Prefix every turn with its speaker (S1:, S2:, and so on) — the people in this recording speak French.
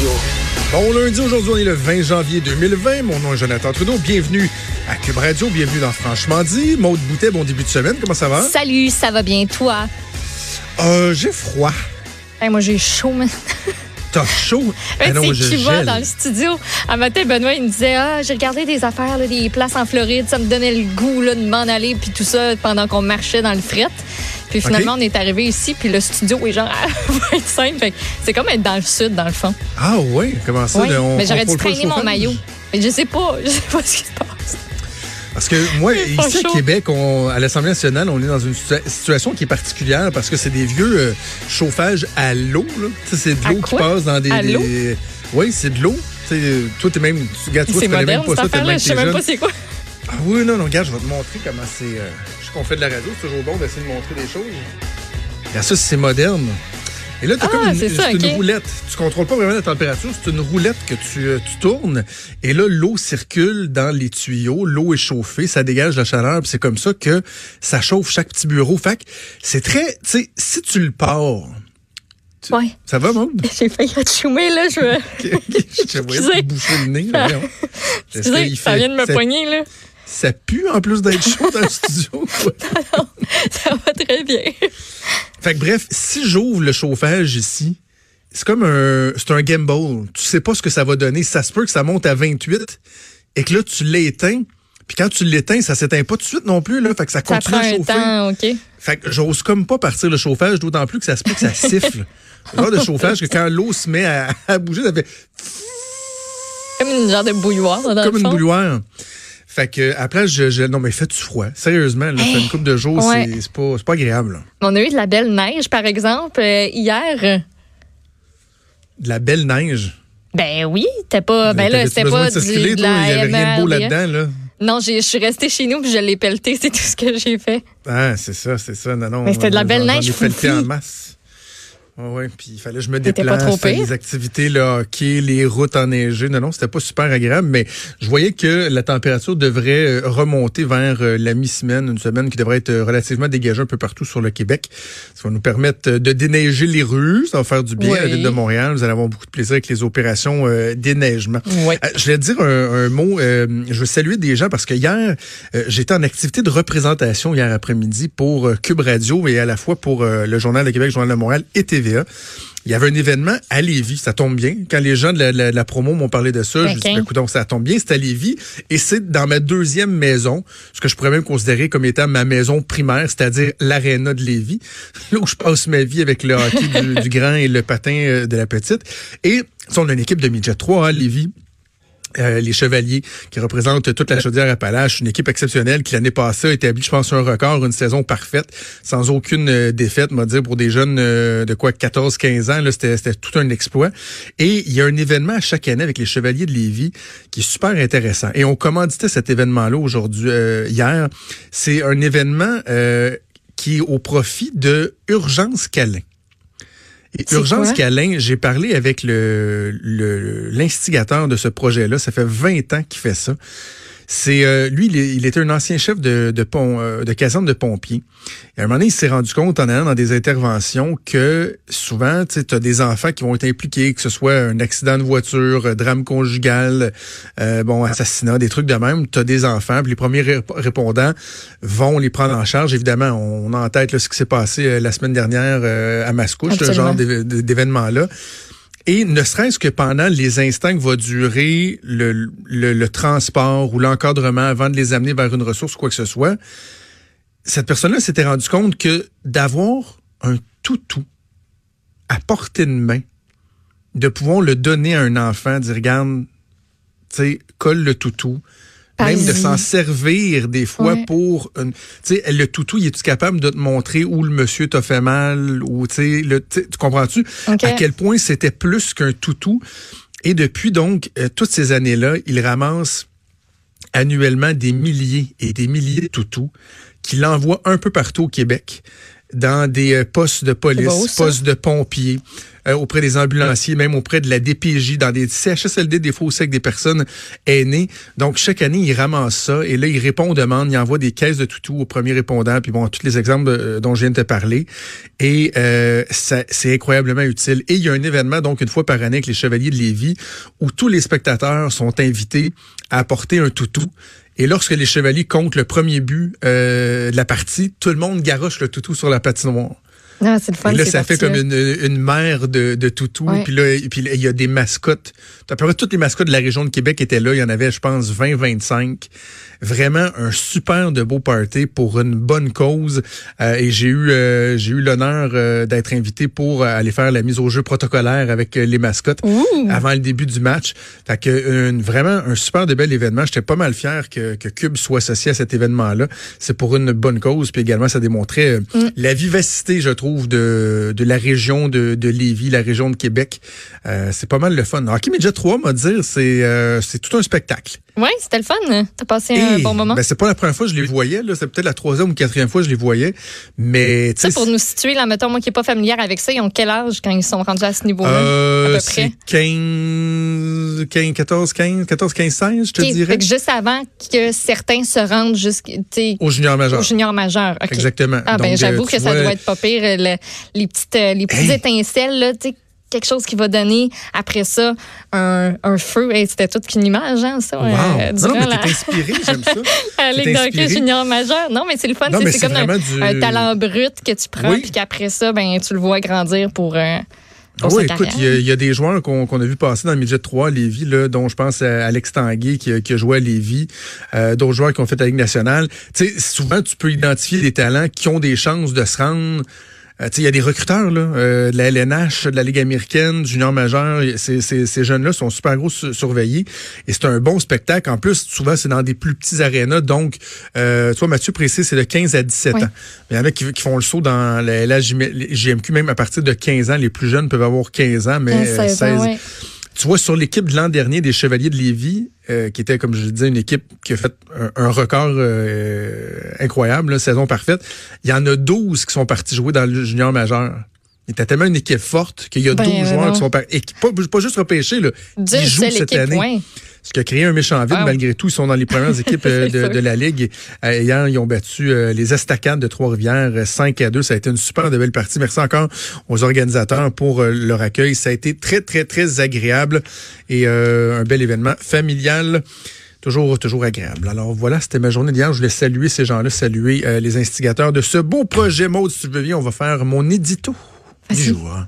S1: Radio.
S2: Bon lundi, aujourd'hui, on est le 20 janvier 2020. Mon nom est Jonathan Trudeau. Bienvenue à Cube Radio. Bienvenue dans Franchement dit. Maude Boutet, bon début de semaine. Comment ça va?
S3: Salut, ça va bien, toi?
S2: Euh, j'ai froid.
S3: Hey, moi, j'ai chaud, man.
S2: T'as chaud? Ah non,
S3: tu
S2: je
S3: qui va dans le studio? Un matin, Benoît, il me disait Ah, j'ai regardé des affaires, là, des places en Floride. Ça me donnait le goût là, de m'en aller, puis tout ça, pendant qu'on marchait dans le fret. Puis finalement, on est arrivé ici, puis le studio est genre à 25. Fait que c'est comme être dans le sud, dans le fond.
S2: Ah oui? Comment ça?
S3: Oui,
S2: là, on
S3: mais j'aurais dû traîner mon maillot. Mais je sais pas, je sais pas ce qui se passe.
S2: Parce que moi, ici à
S3: chaud.
S2: Québec, on- à l'Assemblée nationale, on est dans une situa- situation qui est particulière parce que c'est des vieux euh, chauffages à l'eau. C'est de
S3: À
S2: l'eau qui passe dans des...
S3: À
S2: des- Oui, c'est de l'eau. Euh, toi, t'es même... Tu, regarde, toi, tu connais
S3: moderne,
S2: même pas ça
S3: Je sais même pas c'est quoi.
S2: Ah oui, non, non, regarde, je vais te montrer comment c'est. euh, je sais qu'on fait de la radio, c'est toujours bon d'essayer de montrer des choses. Regarde ça, c'est moderne. Et là, tu as
S3: Ah,
S2: comme une,
S3: ça,
S2: roulette. Tu contrôles pas vraiment la température, c'est une roulette que tu, euh, tu tournes. Et là, l'eau circule dans les tuyaux, l'eau est chauffée, ça dégage la chaleur, c'est comme ça que ça chauffe chaque petit bureau. Fait que c'est très. Tu sais, si tu le pars. tu-
S3: Ouais.
S2: Ça va, monde?
S3: J'ai failli chumé, là. Je...
S2: je te voyais boucher le nez. là,
S3: Excusez, ça
S2: fait-
S3: vient de me
S2: ça-
S3: poigner, là.
S2: Ça pue en plus d'être chaud dans le studio. quoi.
S3: Ça va très bien.
S2: Fait que bref, si j'ouvre le chauffage ici, c'est comme un, c'est un gamble. Tu sais pas ce que ça va donner. Ça se peut que ça monte à 28 et que là, tu l'éteins. Puis quand tu l'éteins, ça s'éteint pas tout de suite non plus. Là, fait que ça
S3: Ça
S2: continue
S3: prend
S2: à
S3: un
S2: chauffer.
S3: temps, OK.
S2: Fait que j'ose comme pas partir le chauffage, d'autant plus que ça se peut que ça siffle. Le genre de chauffage que quand l'eau se met à, à bouger, ça fait
S3: Comme une genre de bouilloire, dans
S2: comme
S3: le
S2: une bouilloire. Fait que après, je, je- non mais fait-tu froid? Sérieusement, là, fait une couple de jours,
S3: Ouais.
S2: c'est pas, pas agréable. là.
S3: On a eu de la belle neige, par exemple, euh, hier.
S2: De la belle neige?
S3: Ben oui, c'était pas. Ben là, c'était pas
S2: de
S3: du, de la
S2: Il y avait rien de beau
S3: MRDF.
S2: là-dedans, là.
S3: Non, je suis restée chez nous puis je l'ai pelleté, c'est tout ce que j'ai fait.
S2: Ah, c'est ça, c'est ça. Non, non.
S3: Mais c'était de la belle neige foufie.
S2: en masse. Ouais, puis il fallait que je me déplace, les activités, le hockey, les routes enneigées. Non, non, c'était pas super agréable, mais je voyais que la température devrait euh, remonter vers euh, la mi-semaine, une semaine qui devrait être euh, relativement dégagée un peu partout sur le Québec. Ça va nous permettre de déneiger les rues, ça va faire du bien à la
S3: Oui.
S2: ville de Montréal. Vous allez avoir beaucoup de plaisir avec les opérations euh, déneigement.
S3: Oui.
S2: Euh, Je vais dire un, un mot. euh, je veux saluer des gens parce que hier, j'étais en activité de représentation hier après-midi pour Cube Radio et à la fois pour le Journal de Québec, Journal de Montréal et TVA. Il y avait un événement à Lévis, ça tombe bien. Quand les gens de la, la- la promo m'ont parlé de ça, je me suis dit, ben, écoute, ça tombe bien, c'est à Lévis. Et c'est dans ma deuxième maison, ce que je pourrais même considérer comme étant ma maison primaire, c'est-à-dire l'aréna de Lévis, là où je passe ma vie avec le hockey du, du grand et le patin euh, de la petite. Et on a une équipe de midget 3 à Lévis. Euh, les Chevaliers, qui représentent toute la chaudière Appalaches, une équipe exceptionnelle qui l'année passée a établi, je pense, un record, une saison parfaite, sans aucune euh, défaite, m'a dire, pour des jeunes euh, de quoi 14-15 ans, c'était, tout un exploit. Et il y a un événement à chaque année avec les Chevaliers de Lévis qui est super intéressant. Et on commanditait cet événement-là aujourd'hui, euh, hier. C'est un événement qui est au profit de Urgence Câlin. Et Urgence? Câlin, j'ai parlé avec le le- l'instigateur de ce projet-là. Ça fait 20 ans qu'il fait ça. C'est euh, lui, il, était un ancien chef de de, pont, euh, de caserne de pompiers. Et à un moment donné, il s'est rendu compte en allant dans des interventions que souvent, tu as des enfants qui vont être impliqués, que ce soit un accident de voiture, euh, drame conjugal, euh, bon assassinat, des trucs de même. Tu as des enfants, puis les premiers ré- répondants vont les prendre en charge. Évidemment, on a en tête là, ce qui s'est passé euh, la semaine dernière euh, à Mascouche, ce genre d'événement-là. Et ne serait-ce que pendant les instants que va durer le, le, transport ou l'encadrement avant de les amener vers une ressource ou quoi que ce soit, cette personne-là s'était rendu compte que d'avoir un toutou à portée de main, de pouvoir le donner à un enfant, dire regarde, tu sais, colle le toutou, même de s'en servir des fois
S3: Ouais.
S2: pour une, tu sais le toutou il est capable de te montrer où le monsieur t'a fait mal ou tu sais le tu comprends-tu? À quel point c'était plus qu'un toutou. Et depuis donc euh, toutes ces années-là il ramasse annuellement des milliers et des milliers de toutous qu'il envoie un peu partout au Québec dans des euh, postes de
S3: beau,
S2: police, postes de pompiers, euh, auprès des ambulanciers, même auprès de la DPJ, dans des CHSLD, des fois aussi avec des personnes aînées. Donc, chaque année, il ramasse ça et là, il répond aux demandes, il envoie des caisses de toutou aux premiers répondants, puis bon, tous les exemples euh, dont je viens de te parler. Et euh, c'est incroyablement utile. Et il y a un événement, donc, une fois par année avec les Chevaliers de Lévis, où tous les spectateurs sont invités à apporter un toutou. Et lorsque les chevaliers comptent le premier but euh, de la partie, tout le monde garoche le toutou sur la patinoire.
S3: Ah, c'est le fun.
S2: Et là, ça fait comme une, une mer de, de toutous. Puis là, puis il y a des mascottes. À peu près toutes les mascottes de la région de Québec étaient là. Il y en avait, je pense, 20, 25. Vraiment un super de beau party pour une bonne cause. Euh, et j'ai eu euh, j'ai eu l'honneur euh, d'être invité pour aller faire la mise au jeu protocolaire avec les mascottes avant le début du match. Fait que une, vraiment un super de bel événement. J'étais pas mal fier que, que Cube soit associé à cet événement-là. C'est pour une bonne cause. Puis également, ça démontrait mm. la vivacité, je trouve de, de la région de, de Lévis, la région de Québec. Euh, c'est pas mal le fun. Hockey Media 3, m'a dire, c'est euh, c'est tout un spectacle.
S3: Oui, c'était le fun. T'as passé un bon moment.
S2: Ben, c'est pas la première fois que je les voyais. C'est peut-être la troisième ou quatrième fois que je les voyais. Mais,
S3: ça, pour nous situer, là, mettons, moi qui n'ai pas familière avec ça, ils ont quel âge quand ils sont rendus à ce niveau-là?
S2: Euh, à peu près? 15, 15, 14, 15, 14, 15, 16, je te dirais.
S3: Fait juste avant que certains se rendent
S2: au junior majeur.
S3: Au junior majeur.
S2: Exactement.
S3: Ah, ben, j'avoue que ça doit être pas pire. Les petites, euh, les petites étincelles, là, tu sais quelque chose qui va donner après ça un, un feu. et C'était toute une image, hein, ça.
S2: Wow. Euh, non, mais t'es inspiré, j'aime ça.
S3: la Ligue d'hockey junior majeur. Non, mais c'est le fun. C'est comme un, talent brut que tu prends, puis qu'après ça, ben, tu le vois grandir pour. Euh,
S2: oui, écoute, il y, a des joueurs qu'on a vu passer dans le midget 3 à Lévis, là, dont je pense à Alex Tanguay qui, qui a joué à Lévis, euh, d'autres joueurs qui ont fait la Ligue nationale. Tu sais, souvent, tu peux identifier des talents qui ont des chances de se rendre il y a des recruteurs là, euh, de la LNH, de la Ligue américaine, junior majeur. Ces, ces, ces jeunes-là sont super gros surveillés et c'est un bon spectacle. En plus, souvent, c'est dans des plus petits arénas. Donc, euh, toi, Mathieu Précis, c'est de 15 à 17 ans. Il y en a qui, qui, font le saut dans la LHJMQ, même à partir de 15 ans. Les plus jeunes peuvent avoir 15 ans, mais 16, ans, tu vois, sur l'équipe de l'an dernier des Chevaliers de Lévis, euh, qui était, comme je disais, une équipe qui a fait un, record euh, incroyable, là, saison parfaite, il y en a 12 qui sont partis jouer dans le junior majeur. Il était tellement une équipe forte qu'il y a 12 ben, joueurs qui sont partis. Et pas, pas juste repêchés, là, qui jouent cette année. Ce qui a créé un méchant vide, malgré tout. Ils sont dans les premières équipes euh, de, la Ligue. Euh, hier, ils ont battu euh, les Estacades de Trois-Rivières 5 à 2. Ça a été une super de belle partie. Merci encore aux organisateurs pour leur accueil. Ça a été très, très, très agréable et un bel événement familial toujours toujours agréable. Alors voilà, c'était ma journée d'hier. Je voulais saluer ces gens-là, saluer les instigateurs de ce beau projet. Maud, si tu veux bien, on va faire mon édito du jour.